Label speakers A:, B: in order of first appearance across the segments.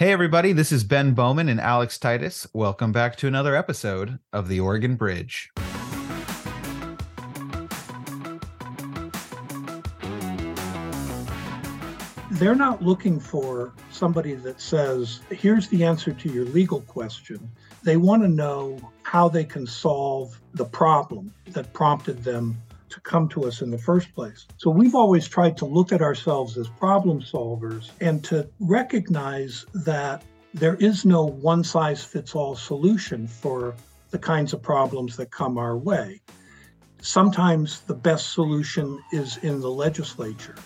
A: Hey, everybody, this is Ben Bowman and Alex Titus. Welcome back to another episode of The Oregon Bridge.
B: They're not looking for somebody that says, here's the answer to your legal question. They want to know how they can solve the problem that prompted them to come to us in the first place. So we've always tried to look at ourselves as problem solvers and to recognize that there is no one size fits all solution for the kinds of problems that come our way. Sometimes the best solution is in the legislature.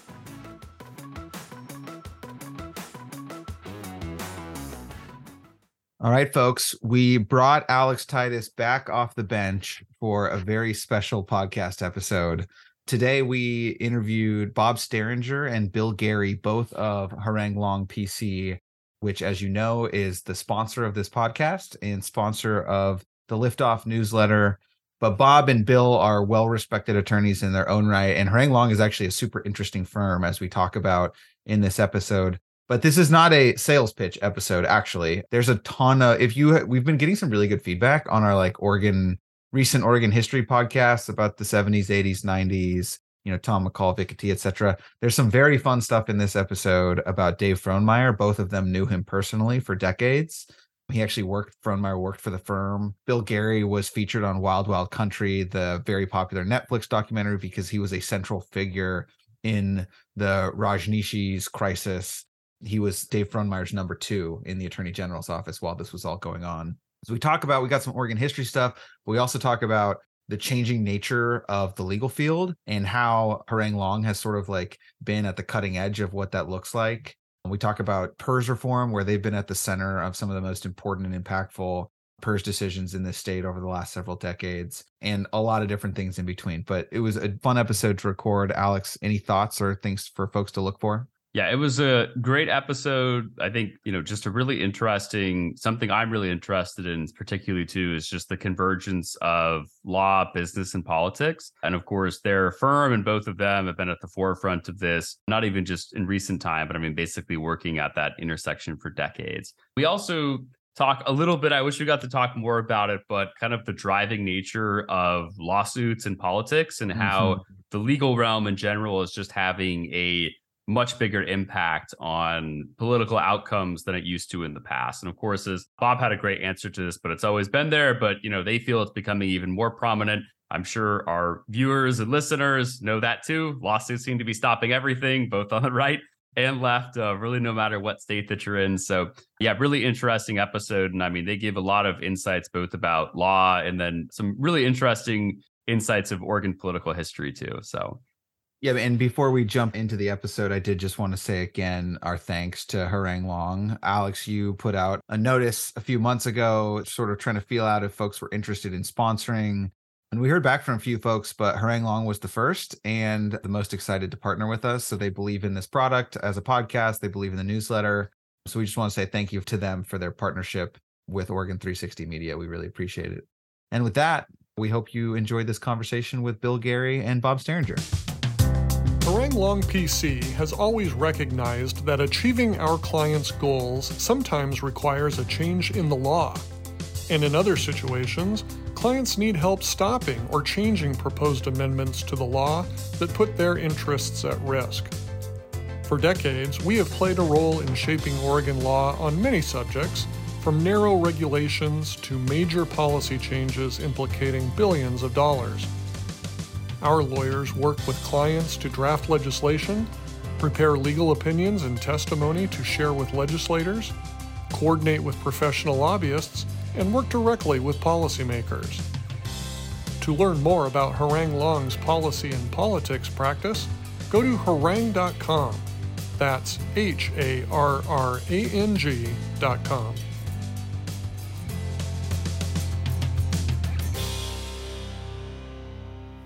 A: All right, folks, we brought Alex Titus back off the bench for a very special podcast episode. Today, we interviewed Bob Steringer and Bill Gary, both of Harrang Long PC, which, as you know, is the sponsor of this podcast and sponsor of the Liftoff newsletter. But Bob and Bill are well respected attorneys in their own right. And Harrang Long is actually a super interesting firm, as we talk about in this episode but this is not a sales pitch episode actually. There's a ton of if you we've been getting some really good feedback on our like oregon recent oregon history podcasts about the 70s 80s 90s you know tom mccall vicky etc there's some very fun stuff in this episode about dave frohnmayer both of them knew him personally for decades. He actually worked frohnmayer worked for the firm. Bill gary was featured on wild wild country the very popular netflix documentary because he was a central figure in the Rajneeshees crisis he was Dave Frohnmayer's number two in the Attorney General's office while this was all going on. So we talk about we got some Oregon history stuff, but we also talk about the changing nature of the legal field and how Harrang Long has sort of like been at the cutting edge of what that looks like. We talk about PERS reform, where they've been at the center of some of the most important and impactful PERS decisions in this state over the last several decades, and a lot of different things in between. But it was a fun episode to record. Alex, any thoughts or things for folks to look for?
C: Yeah, it was a great episode. I think, you know, just a really interesting something I'm really interested in, particularly too, is just the convergence of law, business, and politics. And of course, their firm and both of them have been at the forefront of this, not even just in recent time, but I mean, basically working at that intersection for decades. We also talk a little bit. I wish we got to talk more about it, but kind of the driving nature of lawsuits and politics and how mm-hmm. the legal realm in general is just having a much bigger impact on political outcomes than it used to in the past. And of course, as Bob had a great answer to this, but it's always been there. But you know, they feel it's becoming even more prominent. I'm sure our viewers and listeners know that too. Lawsuits seem to be stopping everything, both on the right and left, uh, really no matter what state that you're in. So yeah, really interesting episode. And I mean, they give a lot of insights both about law and then some really interesting insights of Oregon political history too. So
A: yeah, and before we jump into the episode, I did just want to say again our thanks to Harrang Long. Alex, you put out a notice a few months ago, sort of trying to feel out if folks were interested in sponsoring. And we heard back from a few folks, but Harrang Long was the first and the most excited to partner with us. So they believe in this product as a podcast, they believe in the newsletter. So we just want to say thank you to them for their partnership with Oregon 360 Media. We really appreciate it. And with that, we hope you enjoyed this conversation with Bill Gary and Bob Steringer.
D: Harrang Long PC has always recognized that achieving our clients' goals sometimes requires a change in the law. And in other situations, clients need help stopping or changing proposed amendments to the law that put their interests at risk. For decades, we have played a role in shaping Oregon law on many subjects, from narrow regulations to major policy changes implicating billions of dollars. Our lawyers work with clients to draft legislation, prepare legal opinions and testimony to share with legislators, coordinate with professional lobbyists, and work directly with policymakers. To learn more about Harrang Long's policy and politics practice, go to harrang.com. That's H A R R A N G.com.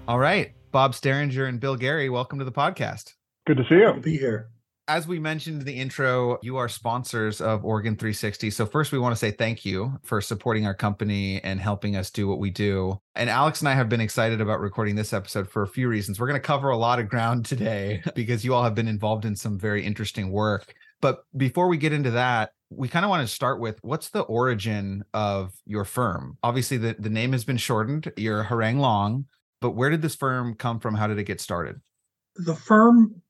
A: All right. Bob Steringer and Bill Gary, welcome to the podcast.
E: Good to see you.
B: Good to be here.
A: As we mentioned in the intro, you are sponsors of Oregon 360. So, first, we want to say thank you for supporting our company and helping us do what we do. And Alex and I have been excited about recording this episode for a few reasons. We're going to cover a lot of ground today because you all have been involved in some very interesting work. But before we get into that, we kind of want to start with what's the origin of your firm? Obviously, the, the name has been shortened. You're Harrang Long, but where did this firm come from? How did it get started?
B: The firm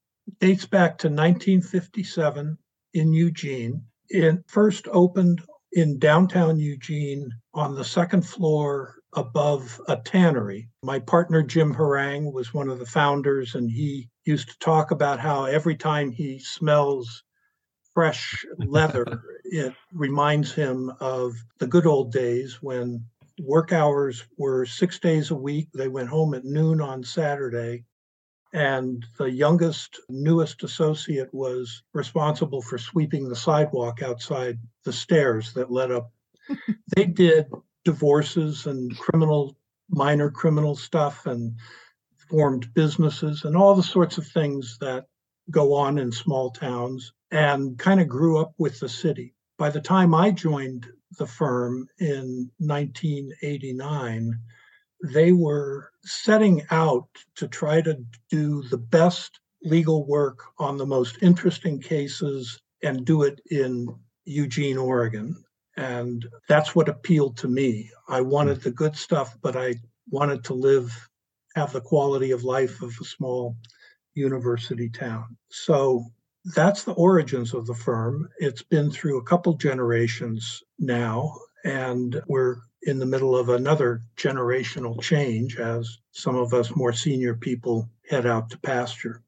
B: dates back to 1957 in Eugene. It first opened in downtown Eugene on the second floor above a tannery. My partner, Jim Harrang, was one of the founders, and he used to talk about how every time he smells fresh leather, it reminds him of the good old days when work hours were six days a week. They went home at noon on Saturday. And the youngest, newest associate was responsible for sweeping the sidewalk outside the stairs that led up. they did divorces and criminal, minor criminal stuff and formed businesses and all the sorts of things that go on in small towns and kind of grew up with the city. By the time I joined the firm in 1989, they were setting out to try to do the best legal work on the most interesting cases and do it in Eugene, Oregon. And that's what appealed to me. I wanted the good stuff, but I wanted to live, have the quality of life of a small university town. So that's the origins of the firm. It's been through a couple generations now, and we're in the middle of another generational change as some of us more senior people head out to pasture.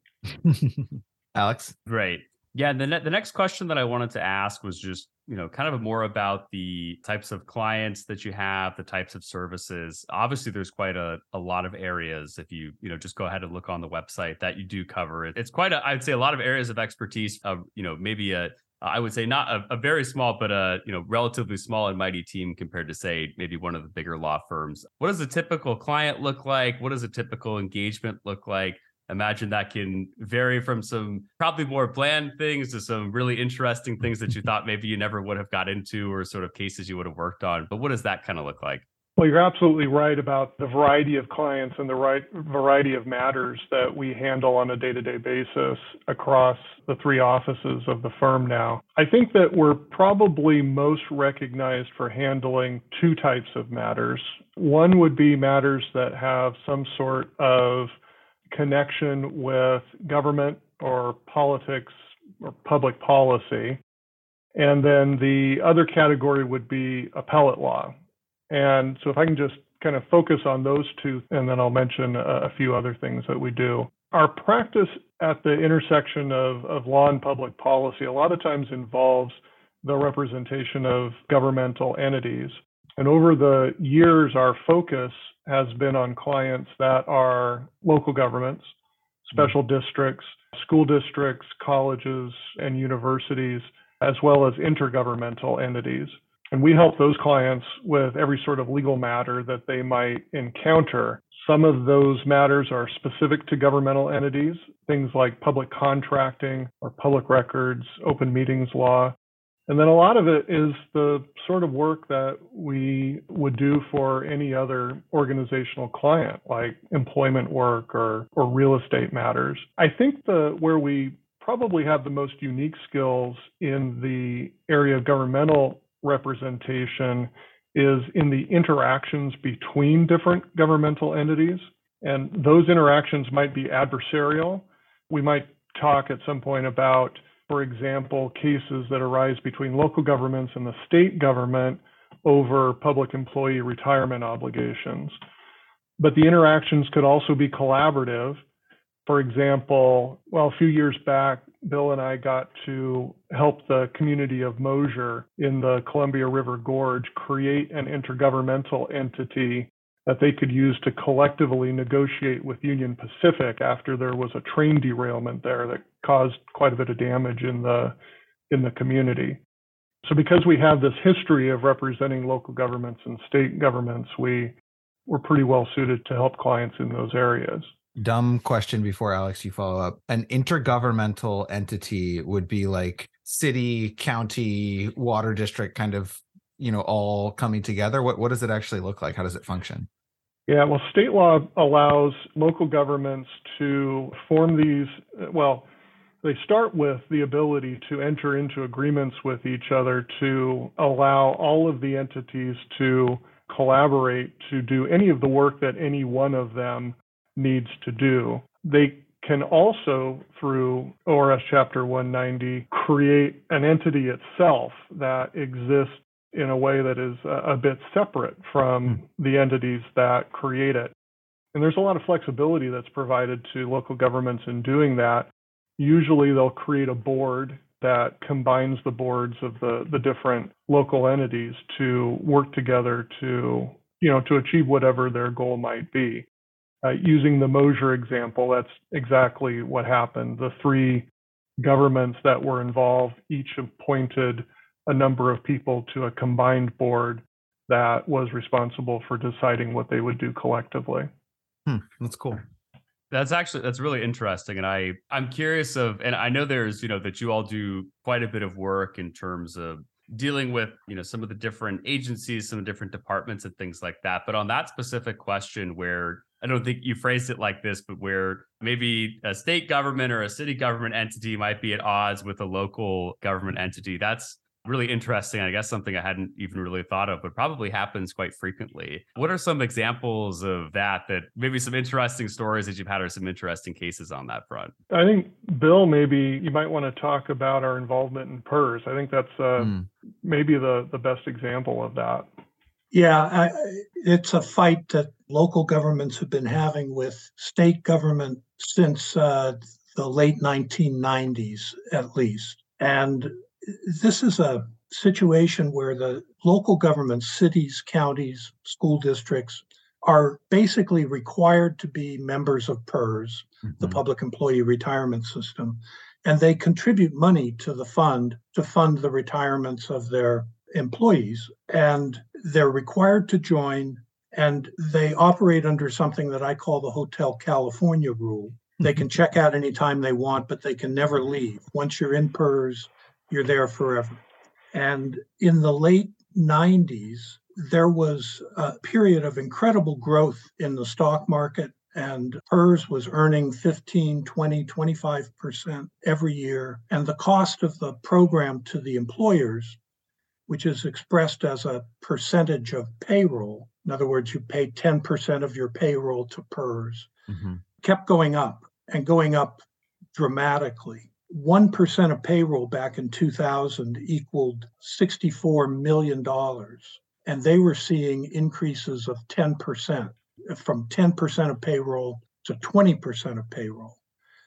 A: Alex?
C: Great. Yeah, the, ne- the next question that I wanted to ask was just, you know, kind of more about the types of clients that you have, the types of services. Obviously, there's quite a, a lot of areas. If you, you know, just go ahead and look on the website that you do cover it. It's quite a, I'd say a lot of areas of expertise of, you know, maybe a, I would say not a, a very small, but a, you know, relatively small and mighty team compared to say maybe one of the bigger law firms. What does a typical client look like? What does a typical engagement look like? Imagine that can vary from some probably more bland things to some really interesting things that you thought maybe you never would have got into or sort of cases you would have worked on. But what does that kind of look like?
E: Well, you're absolutely right about the variety of clients and the right variety of matters that we handle on a day to day basis across the three offices of the firm now. I think that we're probably most recognized for handling two types of matters. One would be matters that have some sort of connection with government or politics or public policy. And then the other category would be appellate law. And so if I can just kind of focus on those two, and then I'll mention a, few other things that we do. Our practice at the intersection of, of law and public policy a lot of times involves the representation of governmental entities. And over the years, our focus has been on clients that are local governments, special mm-hmm. districts, school districts, colleges, and universities, as well as intergovernmental entities. And we help those clients with every sort of legal matter that they might encounter. Some of those matters are specific to governmental entities, things like public contracting or public records, open meetings law. And then a lot of it is the sort of work that we would do for any other organizational client, like employment work or, or real estate matters. I think the where we probably have the most unique skills in the area of governmental representation is in the interactions between different governmental entities. And those interactions might be adversarial. We might talk at some point about for example, cases that arise between local governments and the state government over public employee retirement obligations. But the interactions could also be collaborative. For example, well, a few years back, Bill and I got to help the community of Mosier in the Columbia River Gorge create an intergovernmental entity that they could use to collectively negotiate with Union Pacific after there was a train derailment there that caused quite a bit of damage in the in the community. So because we have this history of representing local governments and state governments, we we're pretty well suited to help clients in those areas.
A: Dumb question before Alex, you follow up. An intergovernmental entity would be like city, county, water district kind of you know all coming together? What what does it actually look like? How does it function?
E: Yeah well state law allows local governments to form these well they start with the ability to enter into agreements with each other to allow all of the entities to collaborate to do any of the work that any one of them needs to do. They can also, through ORS Chapter 190, create an entity itself that exists in a way that is a, a bit separate from hmm. the entities that create it. And there's a lot of flexibility that's provided to local governments in doing that. Usually they'll create a board that combines the boards of the, the different local entities to work together to, you know, to achieve whatever their goal might be. Uh, using the Mosier example, that's exactly what happened. The three governments that were involved each appointed a number of people to a combined board that was responsible for deciding what they would do collectively.
A: Hmm, that's cool.
C: That's actually that's really interesting, and I I'm curious of, and I know there's you know that you all do quite a bit of work in terms of dealing with you know some of the different agencies, some of the different departments, and things like that. But on that specific question, where I don't think you phrased it like this, but where maybe a state government or a city government entity might be at odds with a local government entity, that's really interesting. I guess something I hadn't even really thought of, but probably happens quite frequently. What are some examples of that? That maybe some interesting stories that you've had, or some interesting cases on that front.
E: I think Bill, maybe you might want to talk about our involvement in PERS. I think that's uh, mm. maybe the the best example of that.
B: Yeah, I, it's a fight that local governments have been having with state government since uh, the late 1990s, at least. And this is a situation where the local governments, cities, counties, school districts, are basically required to be members of PERS, mm-hmm. the Public Employee Retirement System, and they contribute money to the fund to fund the retirements of their employees. And they're required to join, and they operate under something that I call the Hotel California rule. They can mm-hmm. check out anytime they want, but they can never leave. Once you're in PERS, you're there forever. And in the late 90s, there was a period of incredible growth in the stock market, and PERS was earning 15, 20, 25% every year. And the cost of the program to the employers, which is expressed as a percentage of payroll, in other words, you pay 10% of your payroll to PERS, mm-hmm. kept going up and going up dramatically. 1% of payroll back in 2000 equaled $64 million. And they were seeing increases of 10%, from 10% of payroll to 20% of payroll.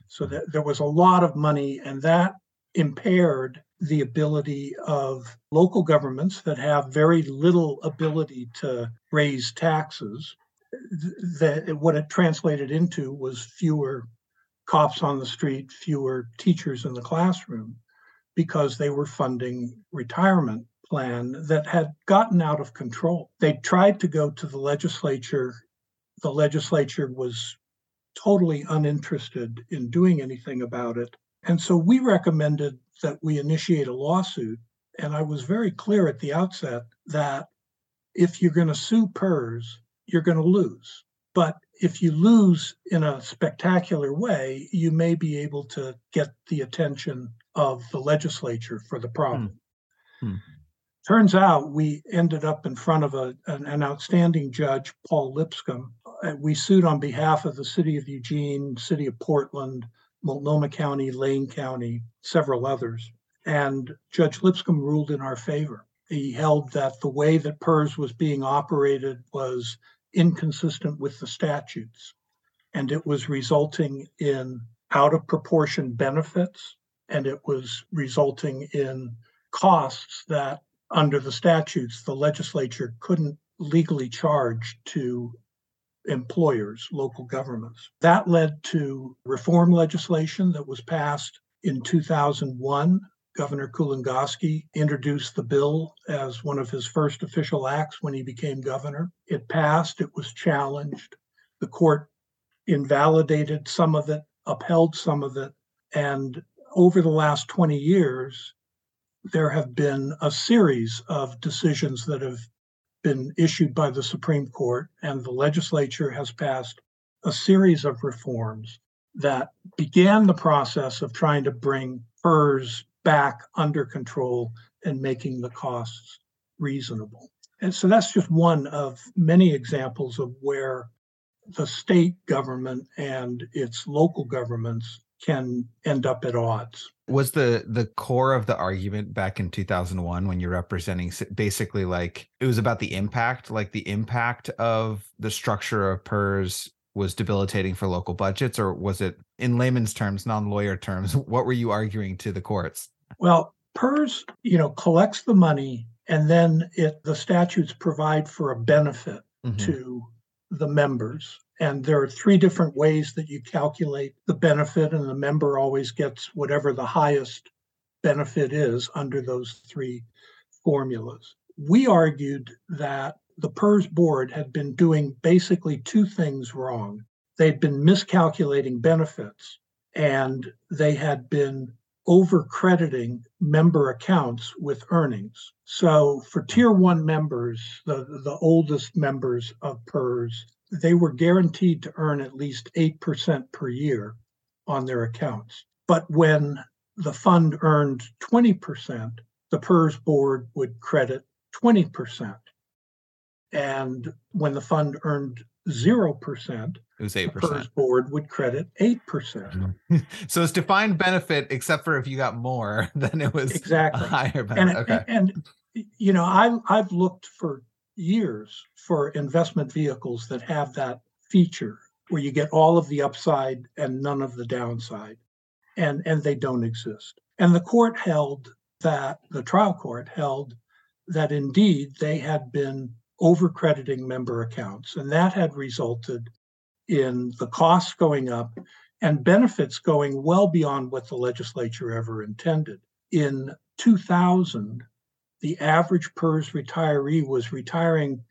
B: So hmm. that there was a lot of money, and that impaired the ability of local governments that have very little ability to raise taxes. That what it translated into was fewer cops on the street, fewer teachers in the classroom, because they were funding retirement plan that had gotten out of control. They tried to go to the legislature. The legislature was totally uninterested in doing anything about it. And so we recommended that we initiate a lawsuit. And I was very clear at the outset that if you're going to sue PERS, you're going to lose. But if you lose in a spectacular way, you may be able to get the attention of the legislature for the problem. Hmm. Hmm. Turns out we ended up in front of a, an, an, outstanding judge, Paul Lipscomb. Uh, we sued on behalf of the city of Eugene, city of Portland, Multnomah County, Lane County, several others. And Judge Lipscomb ruled in our favor. He held that the way that PERS was being operated was inconsistent with the statutes. And it was resulting in out of proportion benefits, and it was resulting in costs that, under the statutes, the legislature couldn't legally charge to employers, local governments. That led to reform legislation that was passed in 2001 Governor Kulongoski introduced the bill as one of his first official acts when he became governor. It passed, it was challenged. The court invalidated some of it, upheld some of it. And over the last 20 years, there have been a series of decisions that have been issued by the Supreme Court, and the legislature has passed a series of reforms that began the process of trying to bring PERS back under control and making the costs reasonable. And so that's just one of many examples of where the state government and its local governments can end up at odds.
A: Was the the core of the argument back in 2001 when you're representing basically like it was about the impact, like the impact of the structure of PERS was debilitating for local budgets, or was it in layman's terms, non-lawyer terms? What were you arguing to the courts?
B: Well, PERS, you know, collects the money and then it the statutes provide for a benefit mm-hmm. to the members and there are three different ways that you calculate the benefit and the member always gets whatever the highest benefit is under those three formulas we argued that the PERS board had been doing basically two things wrong. They'd been miscalculating benefits and they had been over crediting member accounts with earnings. So for tier one members, the, the oldest members of PERS, they were guaranteed to earn at least 8% per year on their accounts. But when the fund earned 20%, the PERS board would credit 20%. And when the fund earned 0%,
A: it was 8%.
B: The PERS board would credit 8%.
A: Mm-hmm. so it's defined benefit, except for if you got more, then it was
B: exactly
A: higher benefit.
B: And,
A: okay.
B: and, you know, I, I've looked for years for investment vehicles that have that feature where you get all of the upside and none of the downside. And, and they don't exist. And the court held that, the trial court held that indeed they had been overcrediting member accounts, and that had resulted in the costs going up and benefits going well beyond what the legislature ever intended. In 2000, the average PERS retiree was retiring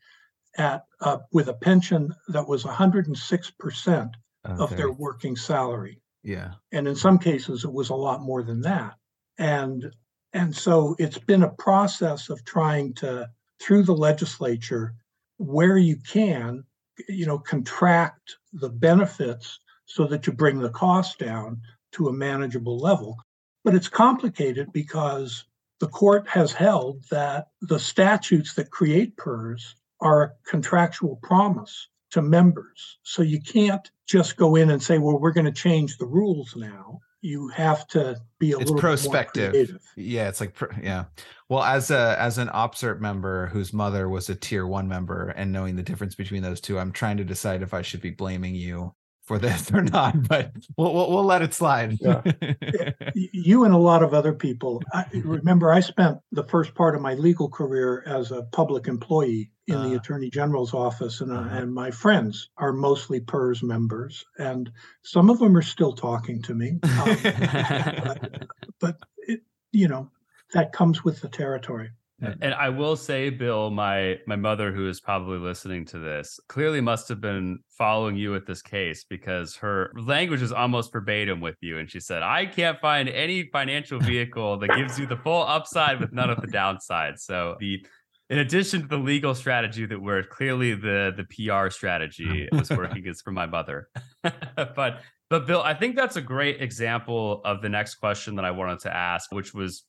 B: at uh, with a pension that was 106% okay. of their working salary.
A: Yeah.
B: And in some cases it was a lot more than that. And and so it's been a process of trying to through the legislature where you can, you know, contract the benefits so that you bring the cost down to a manageable level. But it's complicated because the court has held that the statutes that create PERS are a contractual promise to members. So you can't just go in and say, well, we're going to change the rules now you have to be a
A: it's
B: little
A: prospective yeah it's like yeah well as a as an OPSRP member whose mother was a tier one member and knowing the difference between those two i'm trying to decide if i should be blaming you for this or not, but we'll we'll, we'll let it slide. Yeah.
B: you and a lot of other people. I, remember, I spent the first part of my legal career as a public employee in uh, the Attorney General's office, and uh, uh-huh. and my friends are mostly PERS members, and some of them are still talking to me. Um, but, but it, you know, that comes with the territory.
C: And I will say, Bill, my my mother, who is probably listening to this, clearly must have been following you with this case because her language is almost verbatim with you. And she said, "I can't find any financial vehicle that gives you the full upside with none of the downside." So the in addition to the legal strategy that worked, clearly the the PR strategy was working is for my mother. but but Bill, I think that's a great example of the next question that I wanted to ask, which was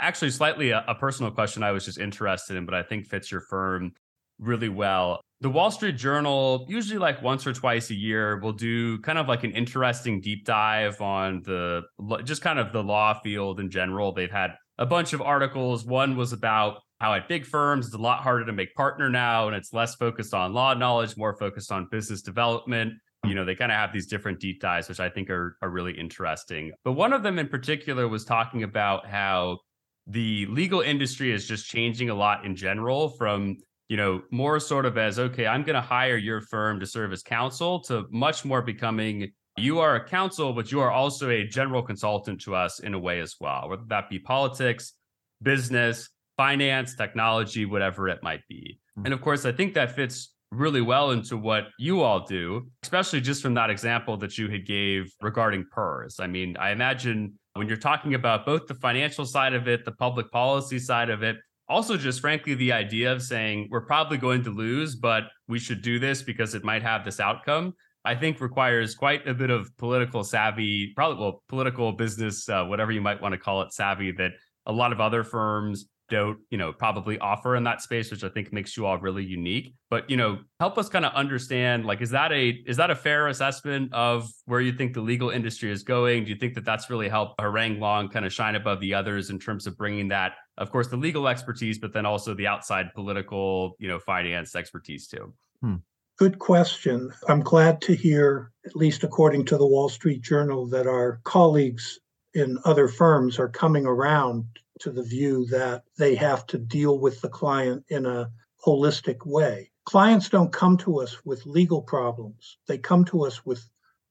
C: actually slightly a, a personal question I was just interested in, but I think fits your firm really well. The Wall Street Journal, usually like once or twice a year, will do kind of like an interesting deep dive on the just kind of the law field in general. They've had a bunch of articles. One was about how at big firms it's a lot harder to make partner now and it's less focused on law knowledge, more focused on business development. You know, they kind of have these different deep dives, which I think are, are really interesting. But one of them in particular was talking about how the legal industry is just changing a lot in general from you know more sort of as okay i'm going to hire your firm to serve as counsel to much more becoming you are a counsel but you are also a general consultant to us in a way as well whether that be politics business finance technology whatever it might be. Hmm. And of course i think that fits really well into what you all do especially just from that example that you had gave regarding pers. I mean i imagine when you're talking about both the financial side of it, the public policy side of it, also just frankly the idea of saying we're probably going to lose, but we should do this because it might have this outcome. I think requires quite a bit of political savvy, probably well, political business, uh, whatever you might want to call it, savvy that a lot of other firms don't, you know, probably offer in that space, which I think makes you all really unique. But you know, help us kind of understand, like, is that a is that a fair assessment of where you think the legal industry is going? Do you think that that's really helped Harrang Long kind of shine above the others in terms of bringing that, of course, the legal expertise, but then also the outside political, you know, finance expertise too?
B: Hmm. Good question. I'm glad to hear, at least according to the Wall Street Journal, that our colleagues in other firms are coming around to the view that they have to deal with the client in a holistic way. Clients don't come to us with legal problems, they come to us with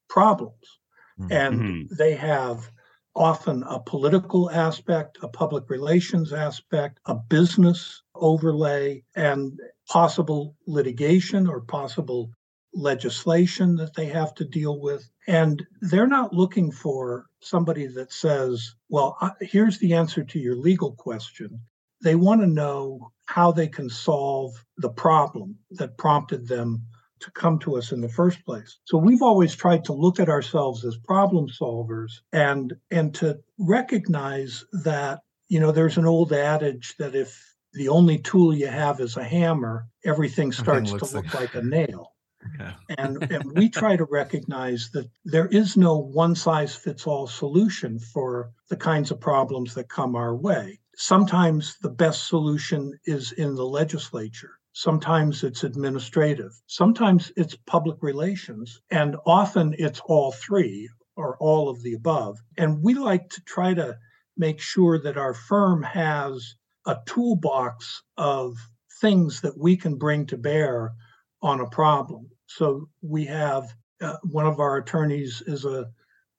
B: problems. Mm-hmm. And mm-hmm. they have often a political aspect, a public relations aspect, a business overlay, and possible litigation or possible legislation that they have to deal with. And they're not looking for somebody that says, well, here's the answer to your legal question. They want to know how they can solve the problem that prompted them to come to us in the first place. So we've always tried to look at ourselves as problem solvers and and to recognize that you know there's an old adage that if the only tool you have is a hammer, everything starts to look like, like a nail. And, and we try to recognize that there is no one size fits all solution for the kinds of problems that come our way. Sometimes the best solution is in the legislature. Sometimes it's administrative. Sometimes it's public relations. And often it's all three or all of the above. And we like to try to make sure that our firm has a toolbox of things that we can bring to bear on a problem. So we have uh, one of our attorneys is a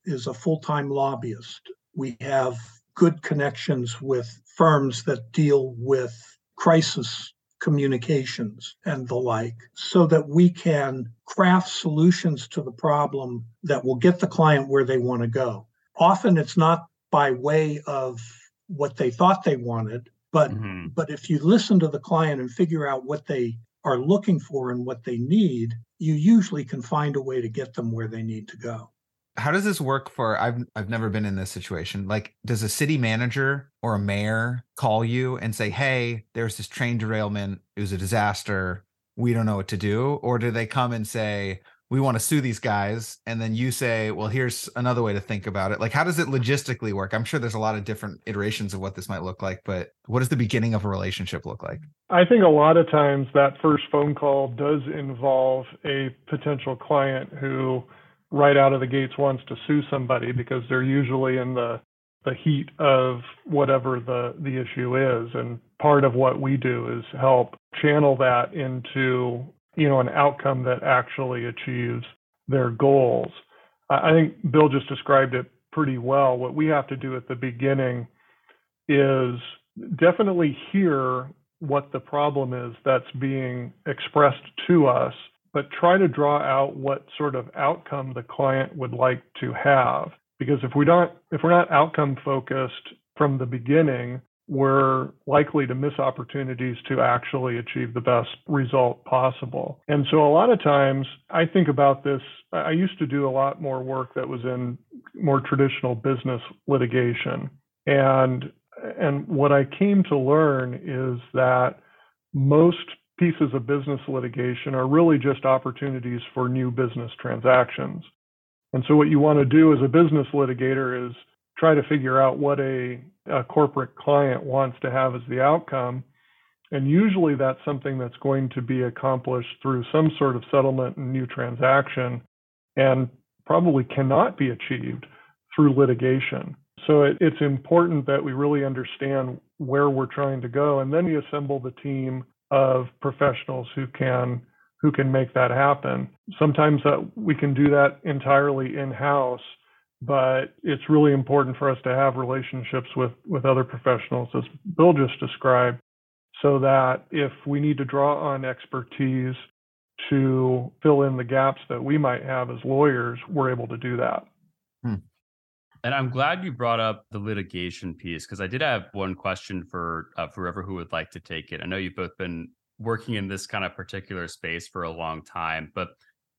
B: is a full-time lobbyist. We have good connections with firms that deal with crisis communications and the like so that we can craft solutions to the problem that will get the client where they want to go. Often it's not by way of what they thought they wanted, but mm-hmm. but if you listen to the client and figure out what they are looking for and what they need, you usually can find a way to get them where they need to go.
A: How does this work for I've I've never been in this situation. Like does a city manager or a mayor call you and say, "Hey, there's this train derailment. It was a disaster. We don't know what to do." Or do they come and say, we want to sue these guys and then you say well here's another way to think about it. Like how does it logistically work? I'm sure there's a lot of different iterations of what this might look like but what does the beginning of a relationship look like?
E: I think a lot of times that first phone call does involve a potential client who right out of the gates wants to sue somebody because they're usually in the the heat of whatever the the issue is and part of what we do is help channel that into you know, an outcome that actually achieves their goals. I think Bill just described it pretty well. What we have to do at the beginning is definitely hear what the problem is that's being expressed to us, but try to draw out what sort of outcome the client would like to have. Because if we don't, if we're not outcome focused from the beginning, we're likely to miss opportunities to actually achieve the best result possible. And so a lot of times I think about this, I used to do a lot more work that was in more traditional business litigation. And and what I came to learn is that most pieces of business litigation are really just opportunities for new business transactions. And so what you want to do as a business litigator is try to figure out what a, a corporate client wants to have as the outcome. And usually that's something that's going to be accomplished through some sort of settlement and new transaction and probably cannot be achieved through litigation. So it, it's important that we really understand where we're trying to go and then we assemble the team of professionals who can who can make that happen. Sometimes that we can do that entirely in-house but it's really important for us to have relationships with with other professionals as bill just described so that if we need to draw on expertise to fill in the gaps that we might have as lawyers we're able to do that hmm.
C: and i'm glad you brought up the litigation piece because i did have one question for uh, whoever who would like to take it i know you've both been working in this kind of particular space for a long time but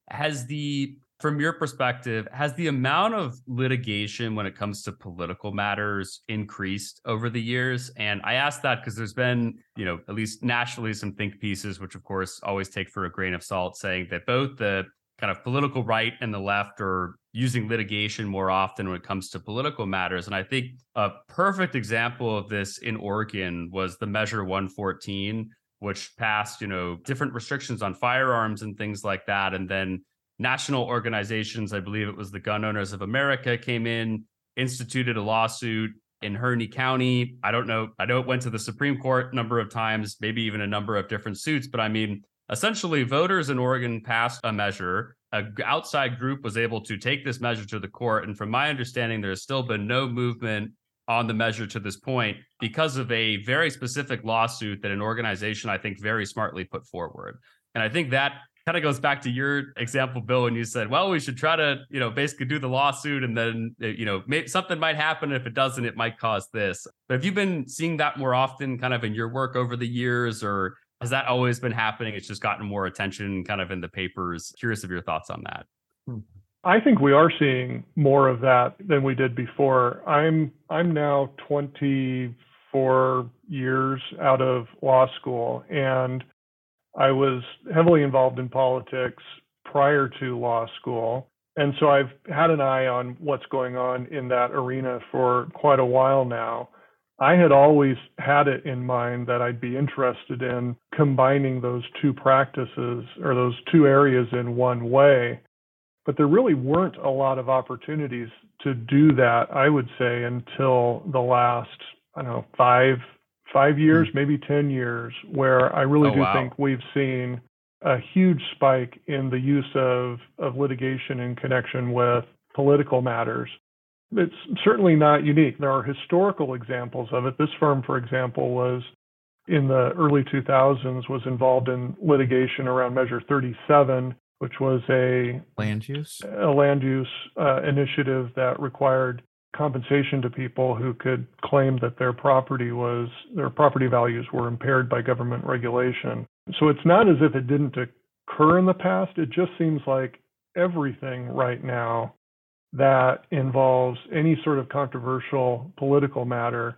C: has the from your perspective, has the amount of litigation when it comes to political matters increased over the years? And I ask that because there's been, you know, at least nationally, some think pieces, which of course always take for a grain of salt, saying that both the kind of political right and the left are using litigation more often when it comes to political matters. And I think a perfect example of this in Oregon was the Measure 114, which passed, you know, different restrictions on firearms and things like that. And then national organizations, I believe it was the Gun Owners of America, came in, instituted a lawsuit in Harney County. I don't know. I know it went to the Supreme Court a number of times, maybe even a number of different suits. But I mean, essentially, voters in Oregon passed a measure. A outside group was able to take this measure to the court. And from my understanding, there has still been no movement on the measure to this point because of a very specific lawsuit that an organization, I think, very smartly put forward. And I think that kind of goes back to your example, Bill, when you said, well, we should try to, you know, basically do the lawsuit and then, uh, you know, maybe something might happen. If it doesn't, it might cause this. But have you been seeing that more often kind of in your work over the years or has that always been happening? It's just gotten more attention kind of in the papers. Curious of your thoughts on that.
E: Hmm. I think we are seeing more of that than we did before. I'm I'm now 24 years out of law school and I was heavily involved in politics prior to law school. And so I've had an eye on what's going on in that arena for quite a while now. I had always had it in mind that I'd be interested in combining those two practices or those two areas in one way. But there really weren't a lot of opportunities to do that, I would say, until the last, I don't know, five, five years, mm-hmm. maybe 10 years, where I really oh, do wow. think we've seen a huge spike in the use of, of litigation in connection with political matters. It's certainly not unique. There are historical examples of it. This firm, for example, was in the early 2000s was involved in litigation around Measure 37, which was a
A: land use
E: a land use uh, initiative that required compensation to people who could claim that their property was their property values were impaired by government regulation. So it's not as if it didn't occur in the past. It just seems like everything right now that involves any sort of controversial political matter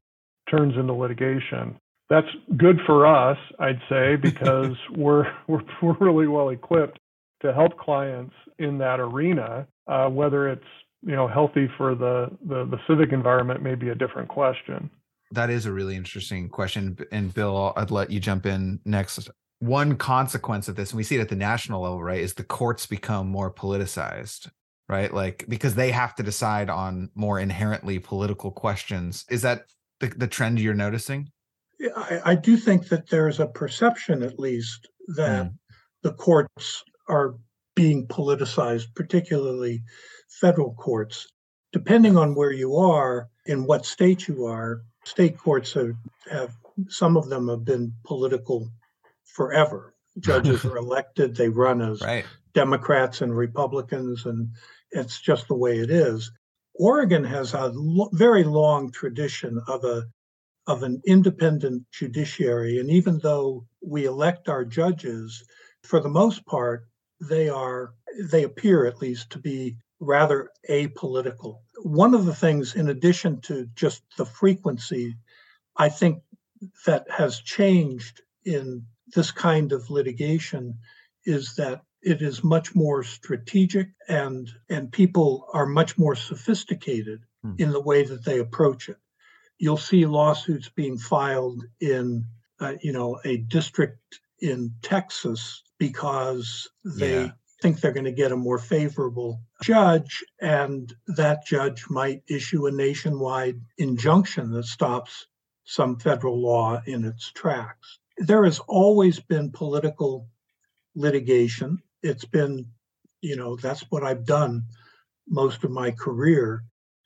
E: turns into litigation. That's good for us, I'd say, because we're, we're we're really well equipped to help clients in that arena, uh, whether it's you know healthy for the, the the civic environment may be a different question.
A: That is a really interesting question. And bill i'd let you jump in next. One consequence of this and we see it at the national level right is the courts become more politicized right? Like because they have to decide on more inherently political questions. Is that the, the trend you're noticing?
B: Yeah, I, I do think that there's a perception at least that mm. the courts are being politicized particularly federal courts. Depending on where you are, in what state you are, state courts have, have some of them have been political forever. Judges are elected, they run as right. Democrats and Republicans, and it's just the way it is. Oregon has a lo- very long tradition of a of an independent judiciary, and even though we elect our judges, for the most part, they are they appear at least to be rather apolitical. One of the things, in addition to just the frequency, I think that has changed in this kind of litigation is that it is much more strategic and and people are much more sophisticated hmm. in the way that they approach it you'll see lawsuits being filed in uh, you know a district in texas because they yeah think they're going to get a more favorable judge, and that judge might issue a nationwide injunction that stops some federal law in its tracks. There has always been political litigation. It's been, you know, that's what I've done most of my career,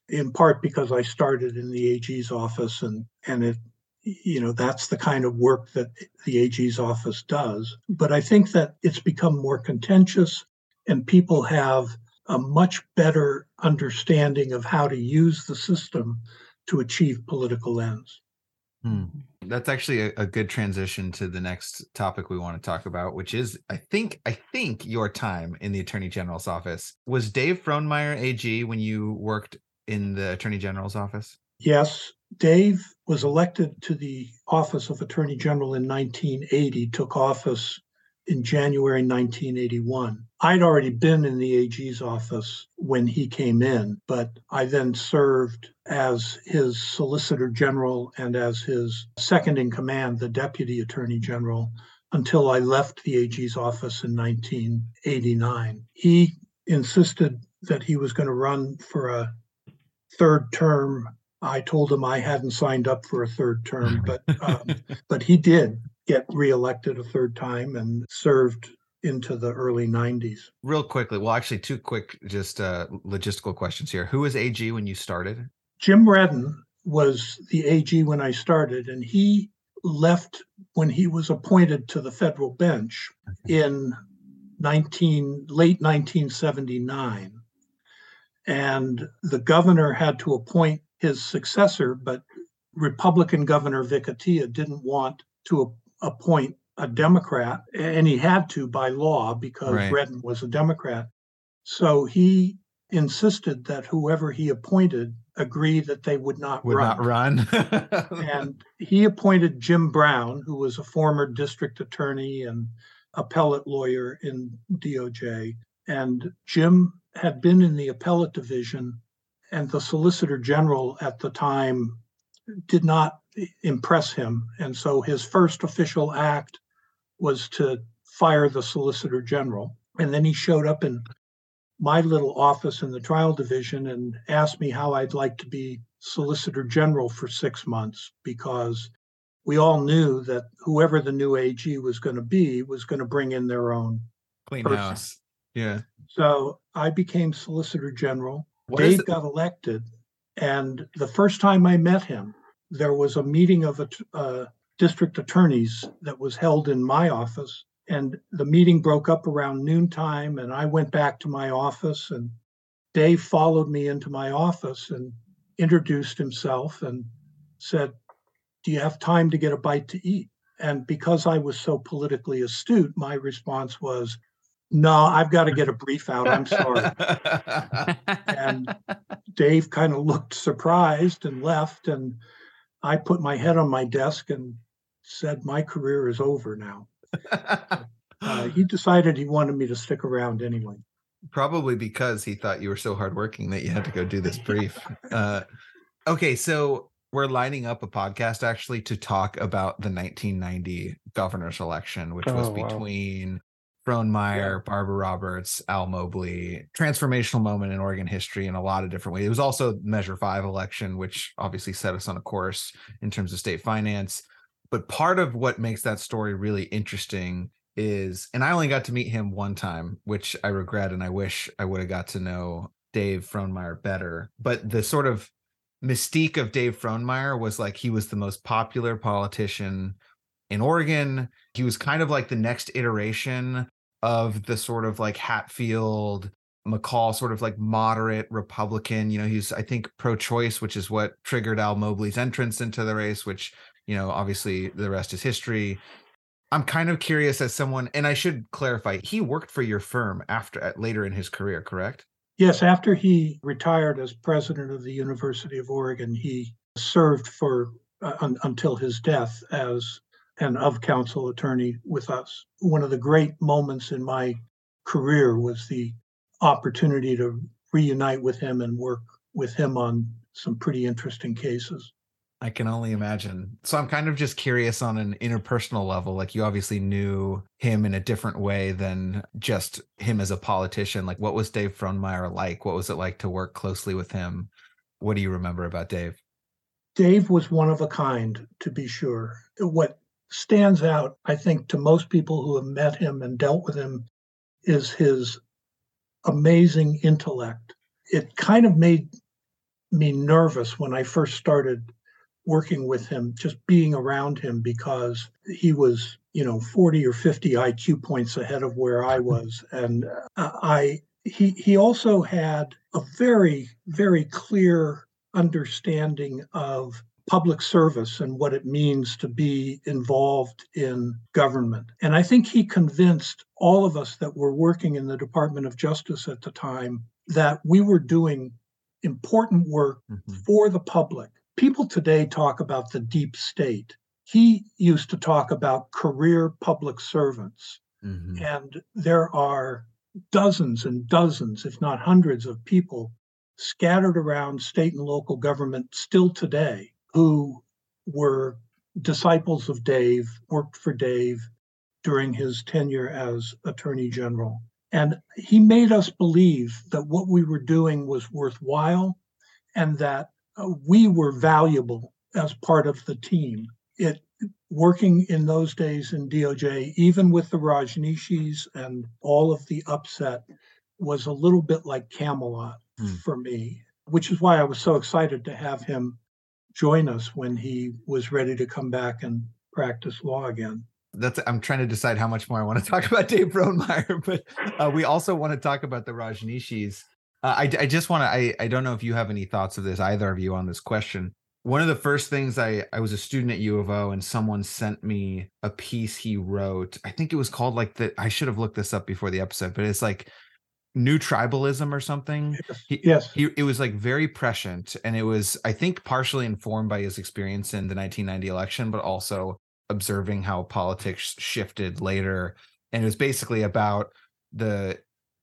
B: in part because I started in the AG's office and and it you know that's the kind of work that the AG's office does. But I think that it's become more contentious, and people have a much better understanding of how to use the system to achieve political ends.
A: Hmm. That's actually a, a, good transition to the next topic we want to talk about, which is I think I think your time in the Attorney General's office. Was Dave Frohnmayer AG when you worked in the Attorney General's office?
B: Yes. Dave was elected to the office of Attorney General in 1980, took office in January 1981. I'd already been in the AG's office when he came in, but I then served as his Solicitor General and as his second in command, the Deputy Attorney General, until I left the AG's office in 1989. He insisted that he was going to run for a third term. I told him I hadn't signed up for a third term, but um, but he did get reelected a third time and served into the early 90s.
A: Real quickly, well, actually, two quick, just uh, logistical questions here. Who was AG when you started?
B: Jim Redden was the AG when I started, and he left when he was appointed to the federal bench in 19 late 1979 and the governor had to appoint his successor but republican governor Vic Atiyeh didn't want to appoint a Democrat, and he had to by law because right. Redden was a Democrat. So he insisted that whoever he appointed agree that they would not
A: would
B: run.
A: not run.
B: and he appointed Jim Brown, who was a former district attorney and appellate lawyer in DOJ. And Jim had been in the appellate division, and the Solicitor General at the time did not impress him. And so his first official act was to fire the Solicitor General. And then he showed up in my little office in the trial division and asked me how I'd like to be Solicitor General for six months because we all knew that whoever the new AG was going to be was going to bring in their own
A: clean
B: person.
A: house. Yeah.
B: So I became Solicitor General. Dave got elected. And the first time I met him, there was a meeting of uh, district attorneys that was held in my office. And the meeting broke up around noontime, and I went back to my office. And Dave followed me into my office and introduced himself and said, Do you have time to get a bite to eat? And because I was so politically astute, my response was, No, I've got to get a brief out. I'm sorry. and Dave kind of looked surprised and left. And I put my head on my desk and said, My career is over now. uh, he decided he wanted me to stick around anyway.
A: Probably because he thought you were so hardworking that you had to go do this brief. Uh, okay, so we're lining up a podcast actually to talk about the 1990 governor's election, which oh, was between wow. Frohnmayer, yeah. Barbara Roberts, Al Mobley, transformational moment in Oregon history in a lot of different ways. It was also Measure 5 election, which obviously set us on a course in terms of state finance. But part of what makes that story really interesting is, and I only got to meet him one time, which I regret, and I wish I would have got to know Dave Frohnmayer better. But the sort of mystique of Dave Frohnmayer was like he was the most popular politician in Oregon. He was kind of like the next iteration of the sort of like Hatfield, McCall, sort of like moderate Republican. You know, he's, I think, pro choice, which is what triggered Al Mobley's entrance into the race, which, you know, obviously the rest is history. I'm kind of curious as someone, and I should clarify, he worked for your firm after later in his career, correct?
B: Yes, after he retired as president of the University of Oregon, he served for uh, un, until his death as and of counsel attorney with us. One of the great moments in my career was the opportunity to reunite with him and work with him on some pretty interesting cases.
A: I can only imagine. So I'm kind of just curious on an interpersonal level. Like you obviously knew him in a different way than just him as a politician. Like what was Dave Frohnmayer like? What was it like to work closely with him? What do you remember about Dave?
B: Dave was one of a kind, to be sure. What stands out, I think, to most people who have met him and dealt with him is his amazing intellect. It kind of made me nervous when I first started working with him, just being around him because he was, you know, 40 or 50 IQ points ahead of where I was. And uh, I he he also had a very, very clear understanding of public service and what it means to be involved in government. And I think he convinced all of us that were working in the Department of Justice at the time that we were doing important work mm-hmm. for the public. People today talk about the deep state. He used to talk about career public servants. Mm-hmm. And there are dozens and dozens, if not hundreds, of people scattered around state and local government still today who were disciples of Dave, worked for Dave during his tenure as Attorney General. And he made us believe that what we were doing was worthwhile and that uh, we were valuable as part of the team. It working in those days in DOJ, even with the Rajneeshees and all of the upset, was a little bit like Camelot mm. for me, which is why I was so excited to have him join us when he was ready to come back and practice law again.
A: That's I'm trying to decide how much more I want to talk about Dave Frohnmayer, but uh, we also want to talk about the Rajneeshees. Uh, I, I just want to I, I don't know if you have any thoughts of this either of you on this question one of the first things I I was a student at U of O and someone sent me a piece he wrote. I think it was called like the I should have looked this up before the episode, but it's like new tribalism or something.
B: He, yes.
A: He it was like very prescient and it was I think partially informed by his experience in the 1990 election but also observing how politics shifted later and it was basically about the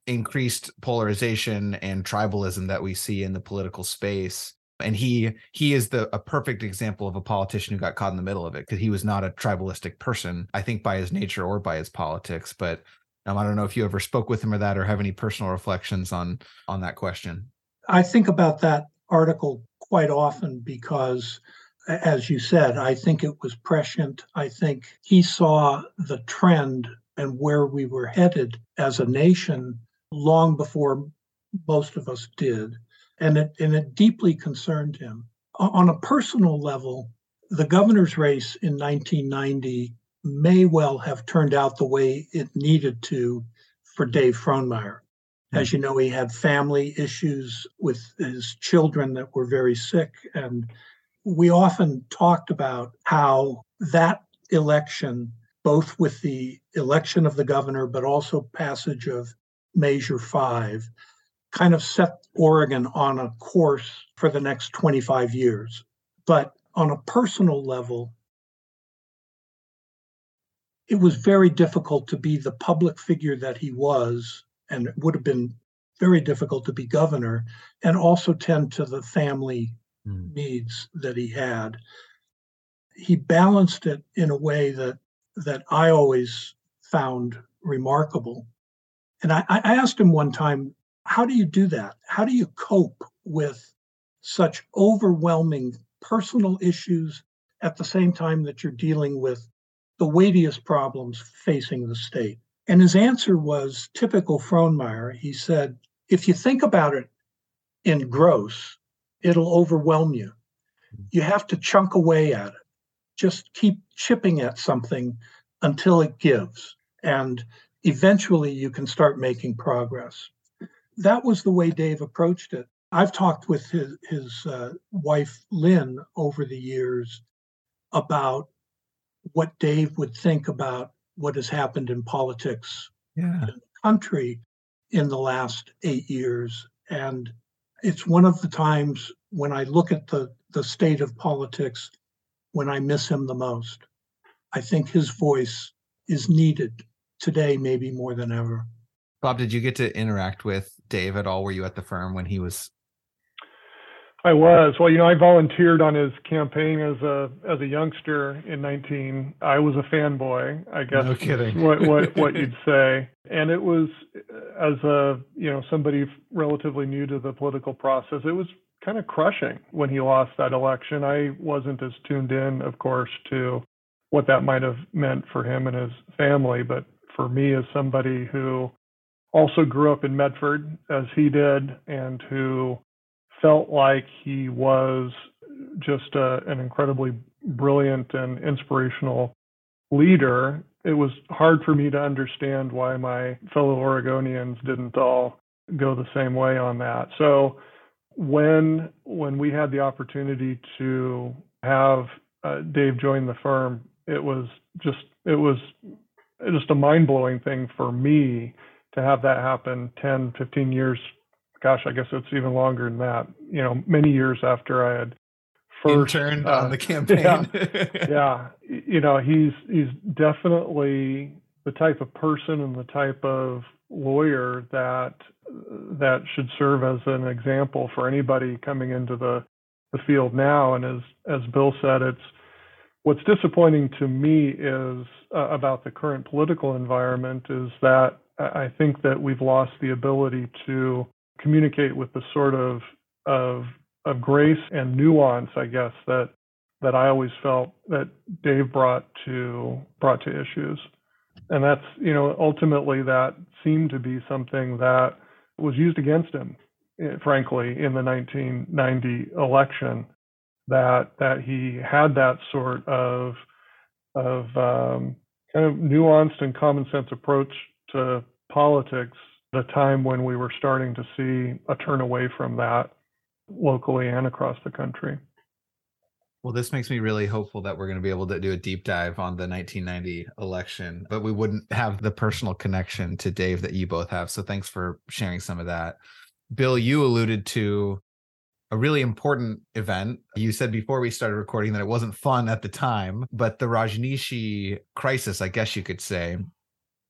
A: increased polarization and tribalism that we see in the political space and he he is the a perfect example of a politician who got caught in the middle of it because he was not a tribalistic person i think by his nature or by his politics but um, i don't know if you ever spoke with him or that or have any personal reflections on on that question
B: i think about that article quite often because as you said i think it was prescient i think he saw the trend and where we were headed as a nation long before most of us did and it, and it deeply concerned him. On a personal level, the governor's race in 1990 may well have turned out the way it needed to for Dave Frohnmayer. Hmm. As you know, he had family issues with his children that were very sick. And we often talked about how that election, both with the election of the governor, but also passage of Measure 5, kind of set Oregon on a course for the next 25 years. But on a personal level, it was very difficult to be the public figure that he was, and it would have been very difficult to be governor and also tend to the family mm. needs that he had. He balanced it in a way that that I always found remarkable. And I, I asked him one time, how do you do that? How do you cope with such overwhelming personal issues at the same time that you're dealing with the weightiest problems facing the state? And his answer was typical Frohnmayer. He said, if you think about it in gross, it'll overwhelm you. You have to chunk away at it. Just keep chipping at something until it gives. And eventually you can start making progress that was the way Dave approached it. I've talked with his, his uh, wife, Lynn, over the years about what Dave would think about what has happened in politics
A: yeah. in
B: the country in the last eight years. And it's one of the times when I look at the, the state of politics when I miss him the most. I think his voice is needed today, maybe more than ever.
A: Bob, did you get to interact with Dave at all? Were you at the firm when he was?
E: I was. Well, you know, I volunteered on his campaign as a as a youngster in 19. I was a fanboy, I guess.
A: No kidding.
E: what what what you'd say. And it was as a, you know, somebody relatively new to the political process, it was kind of crushing when he lost that election. I wasn't as tuned in, of course, to what that might have meant for him and his family, but for me as somebody who also grew up in Medford as he did and who felt like he was just a, an incredibly brilliant and inspirational leader. It was hard for me to understand why my fellow Oregonians didn't all go the same way on that. So when when we had the opportunity to have uh, Dave join the firm, it was just it was just a mind blowing thing for me to have that happen 10, 15 years. Gosh, I guess it's even longer than that. You know, many years after I had
A: first interned uh, on the campaign.
E: yeah, yeah, you know, he's he's definitely the type of person and the type of lawyer that that should serve as an example for anybody coming into the the field now. And as as Bill said, it's what's disappointing to me is uh, about the current political environment is that I think that we've lost the ability to communicate with the sort of of of grace and nuance, I guess that that I always felt that Dave brought to brought to issues, and that's you know ultimately that seemed to be something that was used against him, eh, frankly, in the 1990 election. That that he had that sort of of um, kind of nuanced and common sense approach to politics at a time when we were starting to see a turn away from that locally and across the country.
A: Well, this makes me really hopeful that we're going to be able to do a deep dive on the 1990 election, but we wouldn't have the personal connection to Dave that you both have. So thanks for sharing some of that. Bill, you alluded to a really important event. You said before we started recording that it wasn't fun at the time, but the Rajneeshee crisis, I guess you could say.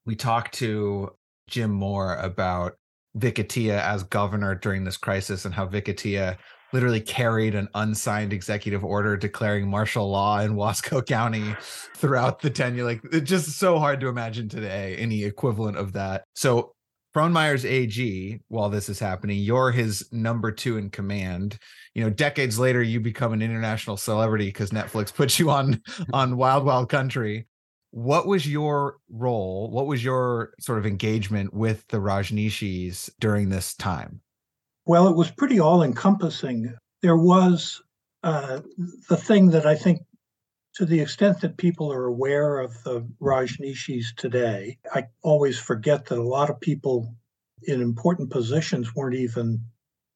A: We talked to Jim Moore about Vic Atiyeh as governor during this crisis and how Vic Atiyeh literally carried an unsigned executive order declaring martial law in Wasco County throughout the tenure. Like it's just so hard to imagine today any equivalent of that. So Frohnmayer's AG, while this is happening, you're his number two in command. You know, decades later, you become an international celebrity because Netflix puts you on on Wild Wild Country what was your role? What was your sort of engagement with the rajneeshees during this time?
B: Well it was pretty all encompassing there was uh, the thing that i think to the extent that people are aware of the rajneeshees today i always forget that a lot of people in important positions weren't even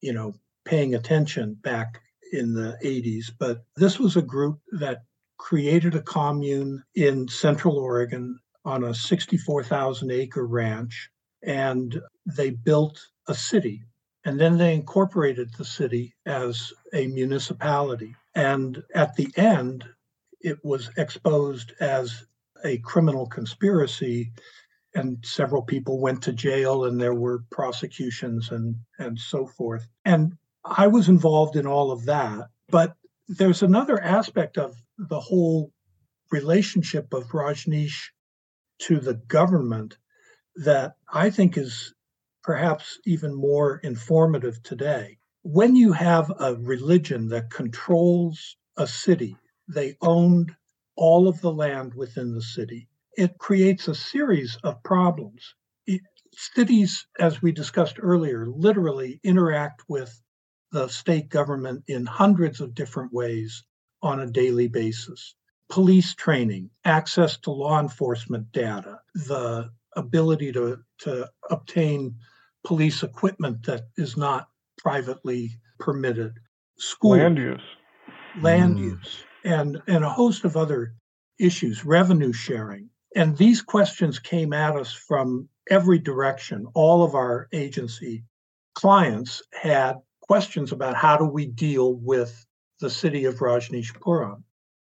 B: you know paying attention back in the 80s but this was a group that created a commune in Central Oregon on a 64,000 acre ranch, and they built a city. And then they incorporated the city as a municipality. And at the end, it was exposed as a criminal conspiracy, and several people went to jail, and there were prosecutions and, and so forth. And I was involved in all of that. But there's another aspect of the whole relationship of Rajneesh to the government that I think is perhaps even more informative today. When you have a religion that controls a city, they owned all of the land within the city. It creates a series of problems. It, cities, as we discussed earlier, literally interact with the state government in hundreds of different ways on a daily basis. Police training, access to law enforcement data, the ability to, to obtain police equipment that is not privately permitted,
E: school land use,
B: land mm. use, and, and a host of other issues, revenue sharing. And these questions came at us from every direction. All of our agency clients had questions about how do we deal with the city of Rajneeshpuram.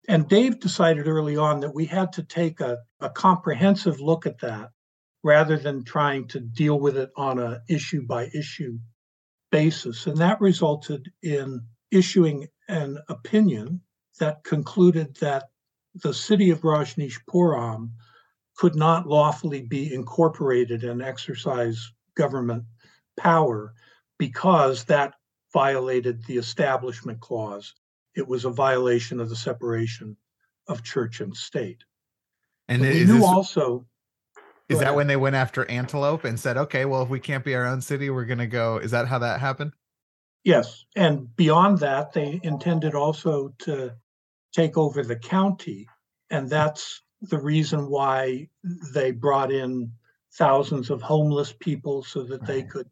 B: And Dave decided early on that we had to take a, a comprehensive look at that rather than trying to deal with it on a issue by issue basis. And that resulted in issuing an opinion that concluded that the city of Rajneeshpuram could not lawfully be incorporated and exercise government power because that violated the Establishment Clause. It was a violation of the separation of church and state.
A: And we knew this, also. Is that when they went after Antelope and said, "Okay, well, if we can't be our own city, we're going to go"? Is that how that happened?
B: Yes, and beyond that, they intended also to take over the county, and that's the reason why they brought in thousands of homeless people so that right. they could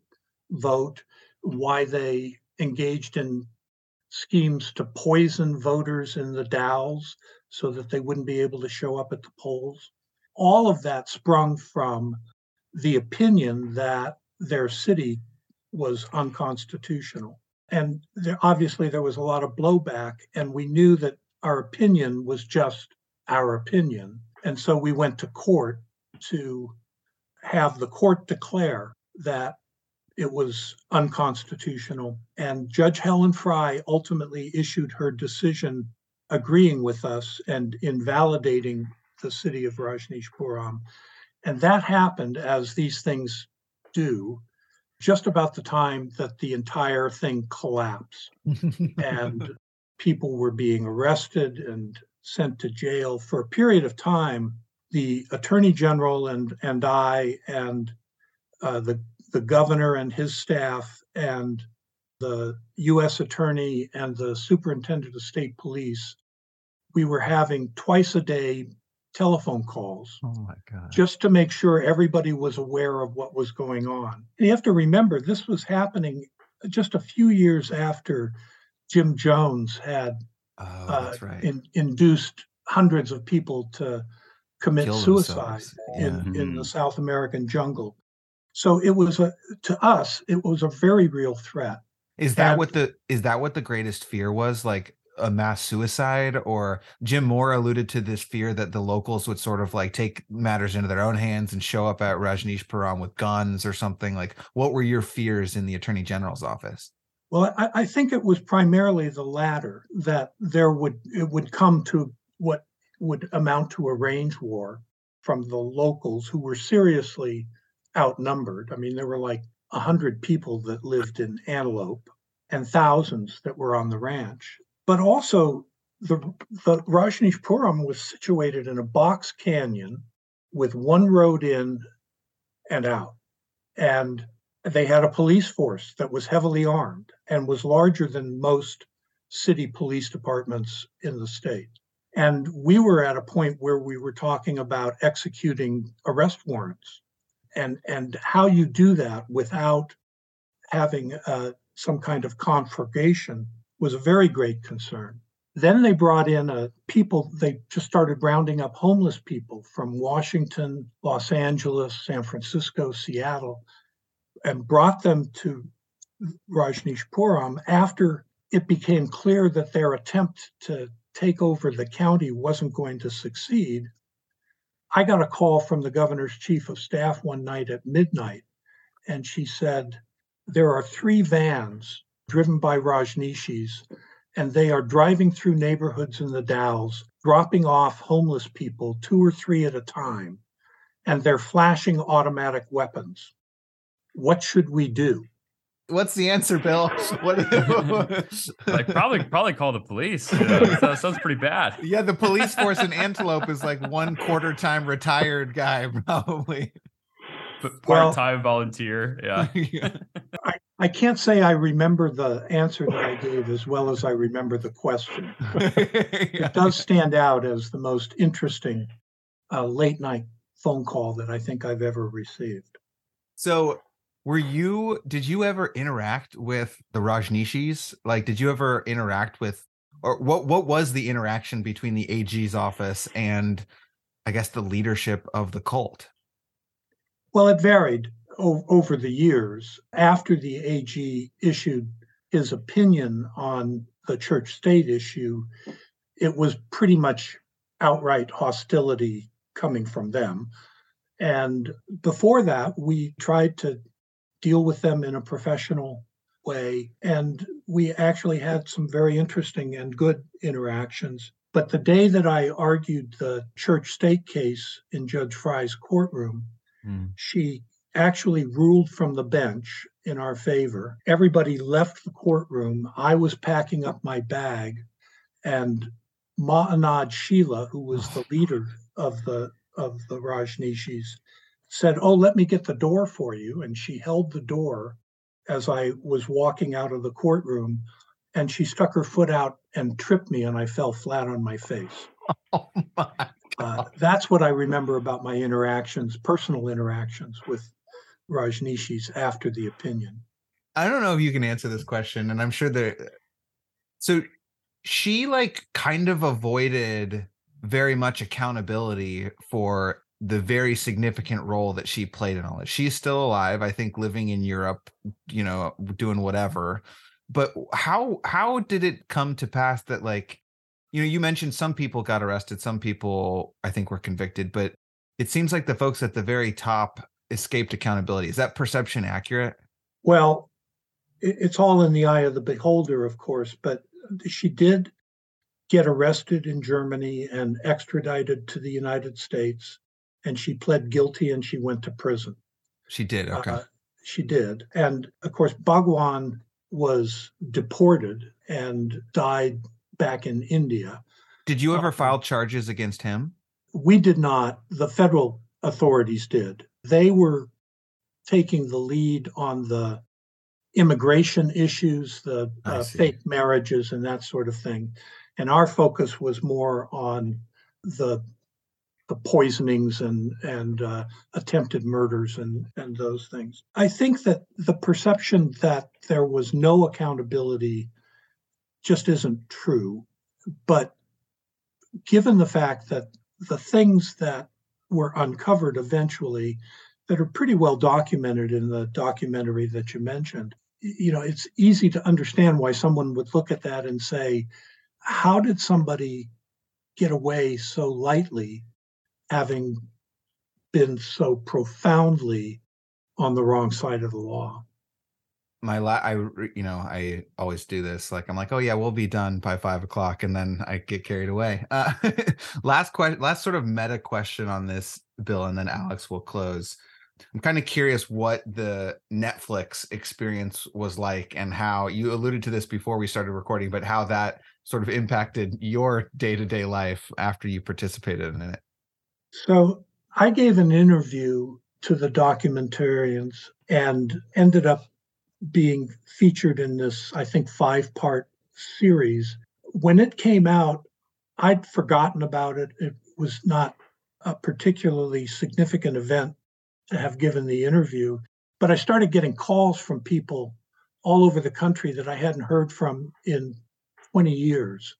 B: vote. Why they engaged in schemes to poison voters in the Dalles so that they wouldn't be able to show up at the polls. All of that sprung from the opinion that their city was unconstitutional. And there, obviously, there was a lot of blowback, and we knew that our opinion was just our opinion. And so we went to court to have the court declare that it was unconstitutional. And Judge Helen Frye ultimately issued her decision agreeing with us and invalidating the city of Rajneeshpuram. And that happened as these things do, just about the time that the entire thing collapsed. and people were being arrested and sent to jail for a period of time. The attorney general and, and I and uh, the the governor and his staff and the U.S. attorney and the superintendent of state police, we were having twice a day telephone calls.
A: Oh my God.
B: Just to make sure everybody was aware of what was going on. And you have to remember, this was happening just a few years after Jim Jones had
A: oh,
B: uh,
A: right.
B: in, induced hundreds of people to commit
A: Kill
B: suicide
A: yeah.
B: in, in the
C: Mhm.
B: South American jungle. So it was a to us, it was a very real threat.
A: Is that
B: And-
A: what the is that what the greatest fear was? Like a mass suicide? Or Jim Moore alluded to this fear that the locals would sort of like take matters into their own hands and show up at Rajneeshpuram with guns or something. Like, what were your fears in the attorney general's office?
B: Well, I, I think it was primarily the latter that there would it would come to what would amount to a range war from the locals who were seriously outnumbered. I mean, there were like a hundred people that lived in Antelope and thousands that were on the ranch. But also the the Rajneeshpuram was situated in a box canyon with one road in and out. And they had a police force that was heavily armed and was larger than most city police departments in the state. And we were at a point where we were talking about executing arrest warrants and, and how you do that without having uh, some kind of conflagration was a very great concern. Then they brought in a people, they just started rounding up homeless people from Washington, Los Angeles, San Francisco, Seattle, and brought them to Rajneeshpuram after it became clear that their attempt to take over the county wasn't going to succeed. I got a call from the governor's chief of staff one night at midnight, and she said, There are three vans driven by Rajneeshees, and they are driving through neighborhoods in the Dalles, dropping off homeless people two or three at a time, and they're flashing automatic weapons. What should we do?
A: What's the answer, Bill? What?
C: Like probably probably call the police. You know? that sounds pretty bad.
A: yeah, the police force in Antelope is like one quarter time retired guy, probably.
C: But part-time volunteer. Yeah.
A: Yeah.
B: I can't say I remember the answer that I gave as well as I remember the question. It does stand out as the most interesting uh, late night phone call that I think I've ever received.
A: So, were you? Did you ever interact with the Rajneeshees? Like, did you ever interact with, or what? What was the interaction between the AG's office and, I guess, the leadership of the cult?
B: Well, it varied o- over the years. After the AG issued his opinion on the church state issue, it was pretty much outright hostility coming from them. And before that, we tried to deal with them in a professional way. And we actually had some very interesting and good interactions. But the day that I argued the church state case in Judge Frye's courtroom, hmm. she actually ruled from the bench in our favor. Everybody left the courtroom. I was packing up my bag, and Ma Anand Sheela, who was the leader of the of the Rajneeshees, said, "Oh, let me get the door for you." And she held the door as I was walking out of the courtroom, and she stuck her foot out and tripped me, and I fell flat on my face.
A: Oh my!
B: Uh, that's what I remember about my interactions, personal interactions with Rajneeshees after the opinion.
A: I don't know if you can answer this question, and I'm sure that So she like kind of avoided very much accountability for the very significant role that she played in all this. She's still alive, I think, living in Europe, you know, doing whatever. But how how did it come to pass that like, you know, you mentioned some people got arrested, some people I think were convicted, but it seems like the folks at the very top escaped accountability. Is that perception accurate?
B: Well, it's all in the eye of the beholder, of course, but she did get arrested in Germany and extradited to the United States and she pled guilty and she went to prison.
A: She did. Okay. Uh,
B: she did. And of course, Bhagwan was deported and died back in India.
A: Did you ever um, file charges against him?
B: We did not. The federal authorities did. They were taking the lead on the immigration issues, the uh, fake marriages, and that sort of thing. And our focus was more on the poisonings and and uh, attempted murders and and those things. I think that the perception that there was no accountability just isn't true. But given the fact that the things that were uncovered eventually that are pretty well documented in the documentary that you mentioned you know it's easy to understand why someone would look at that and say how did somebody get away so lightly having been so profoundly on the wrong side of the law.
A: My la- I you know I always do this like I'm like oh yeah we'll be done by five o'clock and then I get carried away. Uh, last question, last sort of meta question on this bill, and then Alex will close. I'm kind of curious what the Netflix experience was like and how you alluded to this before we started recording, but how that sort of impacted your day to day life after you participated in it.
B: So I gave an interview to the documentarians and ended up being featured in this, I think, five part series. When it came out, I'd forgotten about it. It was not a particularly significant event to have given the interview, but I started getting calls from people all over the country that I hadn't heard from in 20 years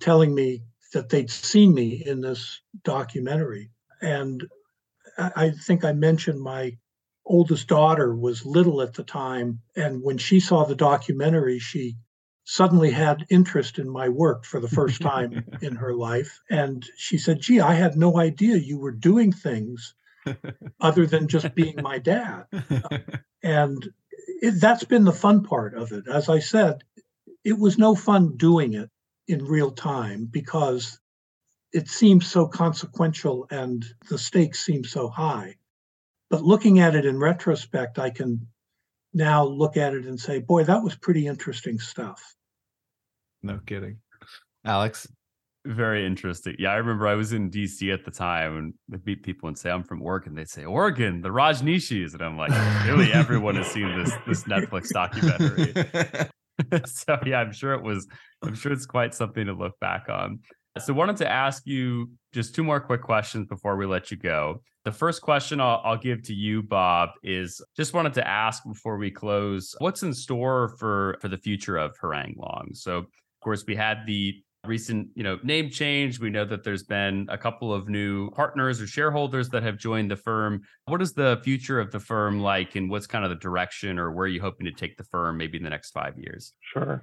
B: telling me that they'd seen me in this documentary. And I think I mentioned my oldest daughter was little at the time. And when she saw the documentary, she suddenly had interest in my work for the first time in her life. And she said, Gee, I had no idea you were doing things other than just being my dad. and it, that's been the fun part of it. As I said, it was no fun doing it in real time because it seems so consequential and the stakes seem so high. But looking at it in retrospect, I can now look at it and say, boy, that was pretty interesting stuff.
A: No kidding. Alex?
C: Very interesting. Yeah, I remember I was in DC at the time and would meet people and say, I'm from Oregon. They'd say, Oregon, the Rajneeshees. And I'm like, really, everyone has seen this this Netflix documentary. so yeah, I'm sure it was, I'm sure it's quite something to look back on. So wanted to ask you just two more quick questions before we let you go. The first question I'll, I'll, give to you, Bob, is just wanted to ask before we close, what's in store for for the future of Harrang Long? So, of course, we had the recent you know name change. We know that there's been a couple of new partners or shareholders that have joined the firm. What is the future of the firm like and what's kind of the direction or where are you hoping to take the firm maybe in the next five years?
E: Sure.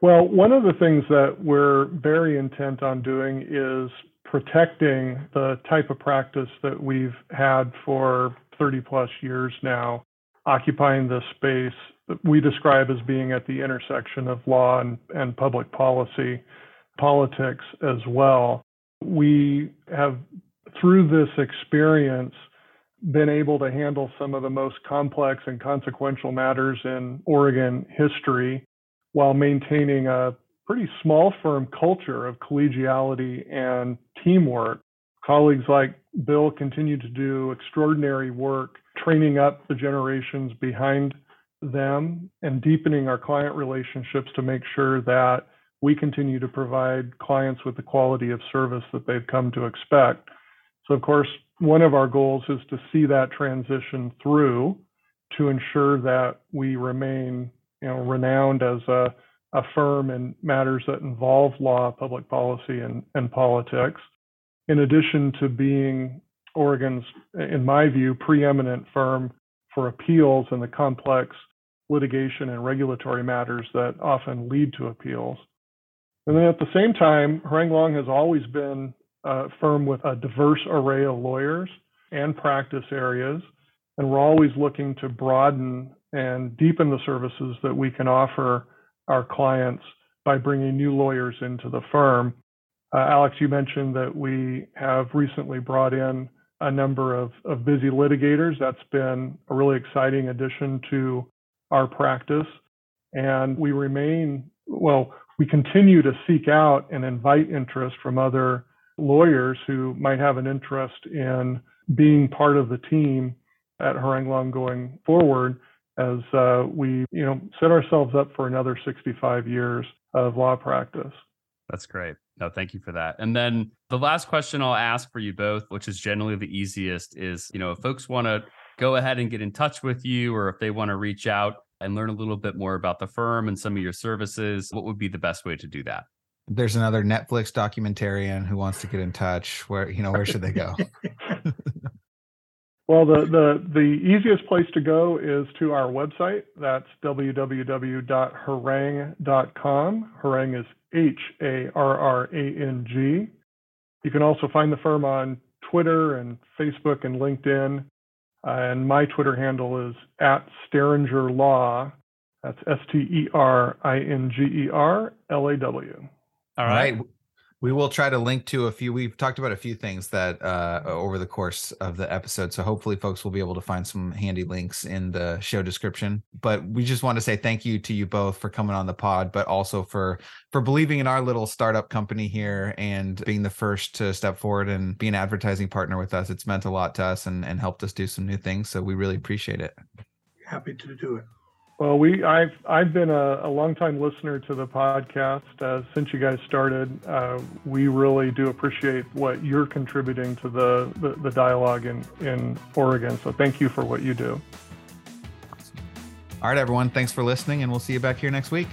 E: Well one of the things that we're very intent on doing is protecting the type of practice that we've had for 30 plus years now occupying this space that we describe as being at the intersection of law and, and public policy politics as well. We have, through this experience, been able to handle some of the most complex and consequential matters in Oregon history while maintaining a pretty small firm culture of collegiality and teamwork. Colleagues like Bill continue to do extraordinary work training up the generations behind them and deepening our client relationships to make sure that we continue to provide clients with the quality of service that they've come to expect. So, of course, one of our goals is to see that transition through to ensure that we remain, you know, renowned as a a firm in matters that involve law, public policy, and, and politics, in addition to being Oregon's, in my view, preeminent firm for appeals and the complex litigation and regulatory matters that often lead to appeals. And then at the same time, Harrang Long has always been a firm with a diverse array of lawyers and practice areas. And we're always looking to broaden and deepen the services that we can offer our clients by bringing new lawyers into the firm. Uh, Alex, you mentioned that we have recently brought in a number of, of busy litigators. That's been a really exciting addition to our practice. And we remain, well, we continue to seek out and invite interest from other lawyers who might have an interest in being part of the team at Harrang Long going forward as uh, we, you know, set ourselves up for another 65 years of law practice.
C: That's great. No, thank you for that. And then the last question I'll ask for you both, which is generally the easiest, is you know, if folks want to go ahead and get in touch with you, or if they want to reach out and learn a little bit more about the firm and some of your services, what would be the best way to do that?
A: There's another Netflix documentarian who wants to get in touch. Where you know, where should they go?
E: Well, the, the, the easiest place to go is to our website. That's www.harrang.com. Harrang is H A R R A N G. You can also find the firm on Twitter and Facebook and LinkedIn. Uh, and my Twitter handle is at Steringer Law. That's S T E R I N G E R L A W.
A: All right we will try to link to a few we've talked about a few things that uh, over the course of the episode so hopefully folks will be able to find some handy links in the show description. But we just want to say thank you to you both for coming on the pod but also for for believing in our little startup company here and being the first to step forward and be an advertising partner with us. It's meant a lot to us and, and helped us do some new things so we really appreciate it.
B: Happy to do it
E: well, we I've I've been a, a longtime listener to the podcast uh, since you guys started. Uh, we really do appreciate what you're contributing to the, the, the dialogue in in Oregon. So thank you for what you do.
A: All right, everyone. Thanks for listening, and we'll see you back here next week.